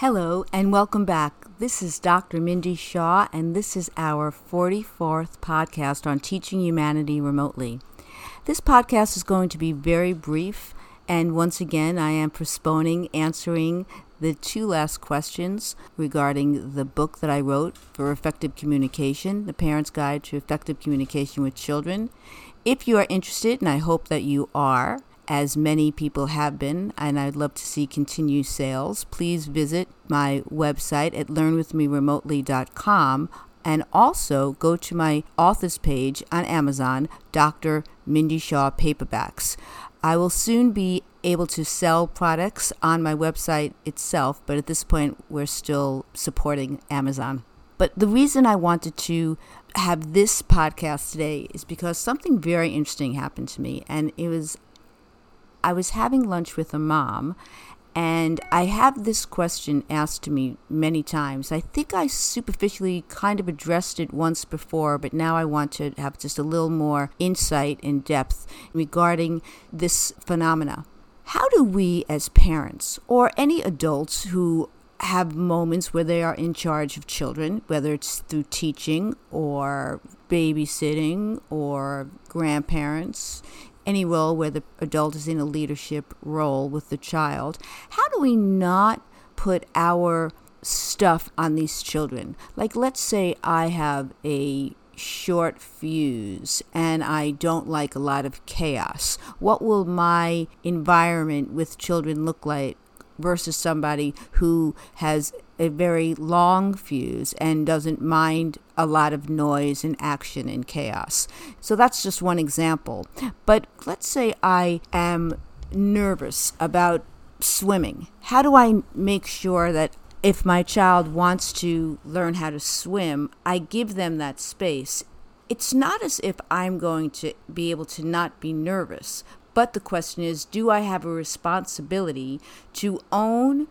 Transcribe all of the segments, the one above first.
Hello and welcome back. This is Dr. Mindy Shaw, and this is our 44th podcast on teaching humanity remotely. This podcast is going to be very brief, and once again, I am postponing answering the two last questions regarding the book that I wrote for effective communication, The Parent's Guide to Effective Communication with Children. If you are interested, and I hope that you are, as many people have been, and I'd love to see continued sales, please visit my website at learnwithmeremotely.com and also go to my authors page on Amazon, Dr. Mindy Shaw Paperbacks. I will soon be able to sell products on my website itself, but at this point, we're still supporting Amazon. But the reason I wanted to have this podcast today is because something very interesting happened to me, and it was I was having lunch with a mom, and I have this question asked to me many times. I think I superficially kind of addressed it once before, but now I want to have just a little more insight and depth regarding this phenomena. How do we, as parents, or any adults who have moments where they are in charge of children, whether it's through teaching or babysitting or grandparents, any role where the adult is in a leadership role with the child, how do we not put our stuff on these children? Like, let's say I have a short fuse and I don't like a lot of chaos. What will my environment with children look like versus somebody who has a very long fuse and doesn't mind a lot of noise and action and chaos. So that's just one example. But let's say I am nervous about swimming. How do I make sure that if my child wants to learn how to swim, I give them that space? It's not as if I'm going to be able to not be nervous, but the question is, do I have a responsibility to own,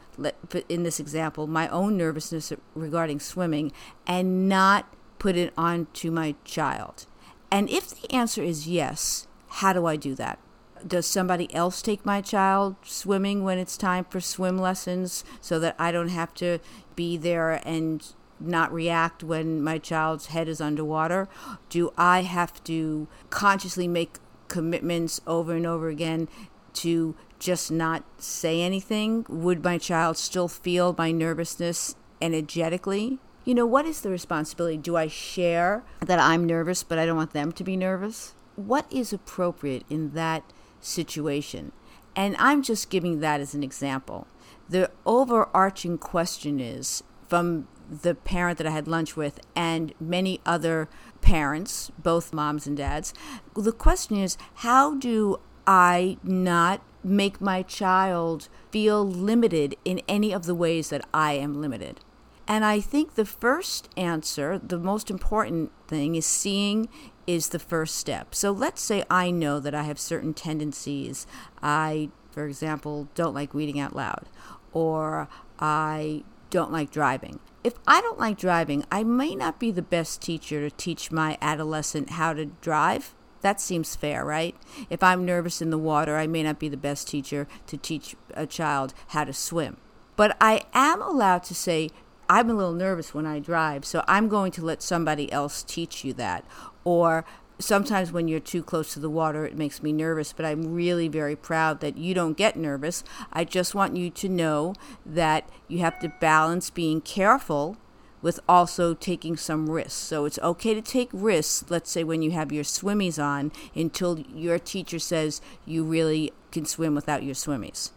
in this example, my own nervousness regarding swimming and not put it on to my child? And if the answer is yes, how do I do that? Does somebody else take my child swimming when it's time for swim lessons so that I don't have to be there and not react when my child's head is underwater? Do I have to consciously make commitments over and over again to just not say anything? Would my child still feel my nervousness energetically? You know, what is the responsibility? Do I share that I'm nervous, but I don't want them to be nervous? What is appropriate in that situation? And I'm just giving that as an example. The overarching question is from the parent that I had lunch with and many other parents, both moms and dads. The question is how do I not make my child feel limited in any of the ways that I am limited? And I think the first answer, the most important thing, is seeing is the first step. So let's say I know that I have certain tendencies. I, for example, don't like reading out loud, or I don't like driving if I don't like driving, I may not be the best teacher to teach my adolescent how to drive. That seems fair, right? If I'm nervous in the water, I may not be the best teacher to teach a child how to swim. But I am allowed to say, I'm a little nervous when I drive, so I'm going to let somebody else teach you that. Or sometimes when you're too close to the water, it makes me nervous, but I'm really very proud that you don't get nervous. I just want you to know that you have to balance being careful with also taking some risks. So it's okay to take risks, let's say when you have your swimmies on, until your teacher says you really can swim without your swimmies.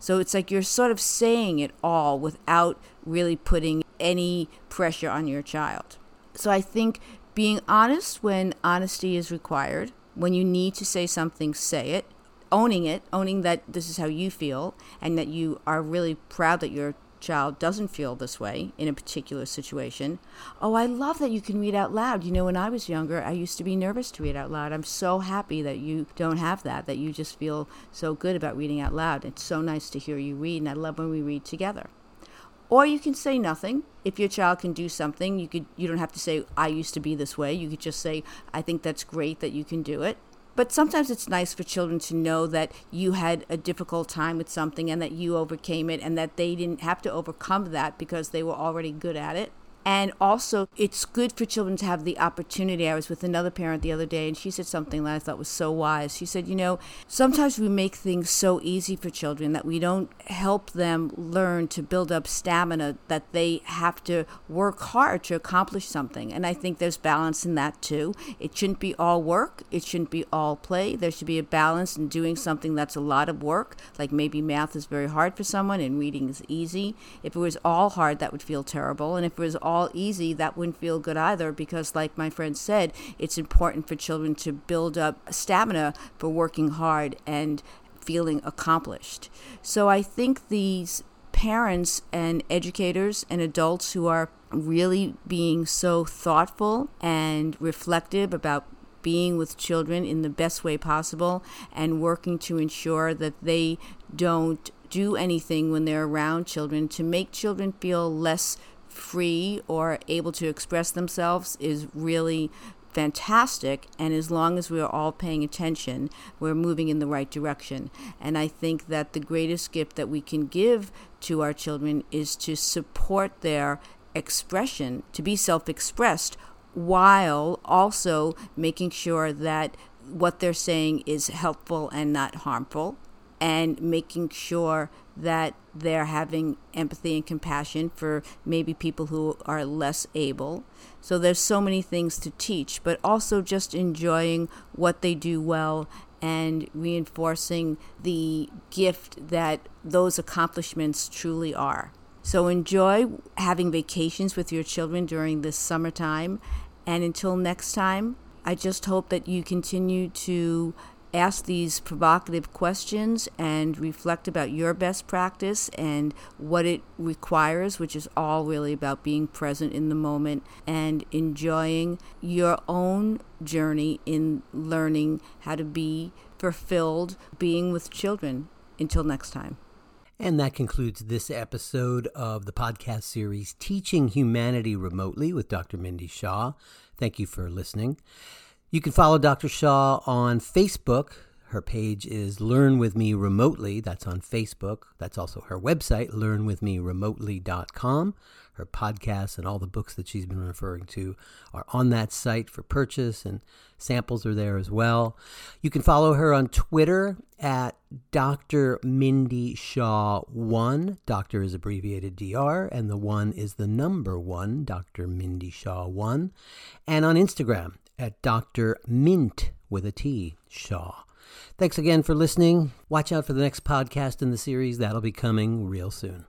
So it's like you're sort of saying it all without really putting any pressure on your child. So I think being honest when honesty is required. When you need to say something, say it. Owning it, owning that this is how you feel, and that you are really proud that your child doesn't feel this way in a particular situation. Oh, I love that you can read out loud. You know, when I was younger, I used to be nervous to read out loud. I'm so happy that you don't have that, that you just feel so good about reading out loud. It's so nice to hear you read, and I love when we read together. Or you can say nothing. If your child can do something, you could you don't have to say I used to be this way. You could just say I think that's great that you can do it. But sometimes it's nice for children to know that you had a difficult time with something and that you overcame it and that they didn't have to overcome that because they were already good at it. And also, it's good for children to have the opportunity. I was with another parent the other day, and she said something that I thought was so wise. She said, You know, sometimes we make things so easy for children that we don't help them learn to build up stamina, that they have to work hard to accomplish something. And I think there's balance in that too. It shouldn't be all work, it shouldn't be all play. There should be a balance in doing something that's a lot of work, like maybe math is very hard for someone and reading is easy. If it was all hard, that would feel terrible. And if it was all all easy, that wouldn't feel good either because, like my friend said, it's important for children to build up stamina for working hard and feeling accomplished. So I think these parents and educators and adults who are really being so thoughtful and reflective about being with children in the best way possible and working to ensure that they don't do anything when they're around children to make children feel less free or able to express themselves is really fantastic. And as long as we're all paying attention we're moving in the right direction. And i think that the greatest gift that we can give to our children is to support their expression to be self-expressed while also making sure that what they're saying is helpful and not harmful and making sure that they're having empathy and compassion for maybe people who are less able. So there's so many things to teach, but also just enjoying what they do well and reinforcing the gift that those accomplishments truly are. So enjoy having vacations with your children during this summertime. And until next time, I just hope that you continue to ask these provocative questions and reflect about your best practice and what it requires, which is all really about being present in the moment and enjoying your own journey in learning how to be fulfilled being with children. Until next time. And that concludes this episode of the podcast series Teaching Humanity Remotely with Dr. Mindy Shaw. Thank you for listening. You can follow Dr. Shaw on Facebook. Her page is Learn With Me Remotely. That's on Facebook. That's also her website, learnwithmeremotely.com. Her podcasts and all the books that she's been referring to are on that site for purchase, and samples are there as well. You can follow her on Twitter at Dr. Mindy Shaw 1. Doctor is abbreviated DR, and the 1 is the number 1, Dr. Mindy Shaw 1. And on Instagram at Dr. Mint with a T, Shaw. Thanks again for listening. Watch out for the next podcast in the series. That'll be coming real soon.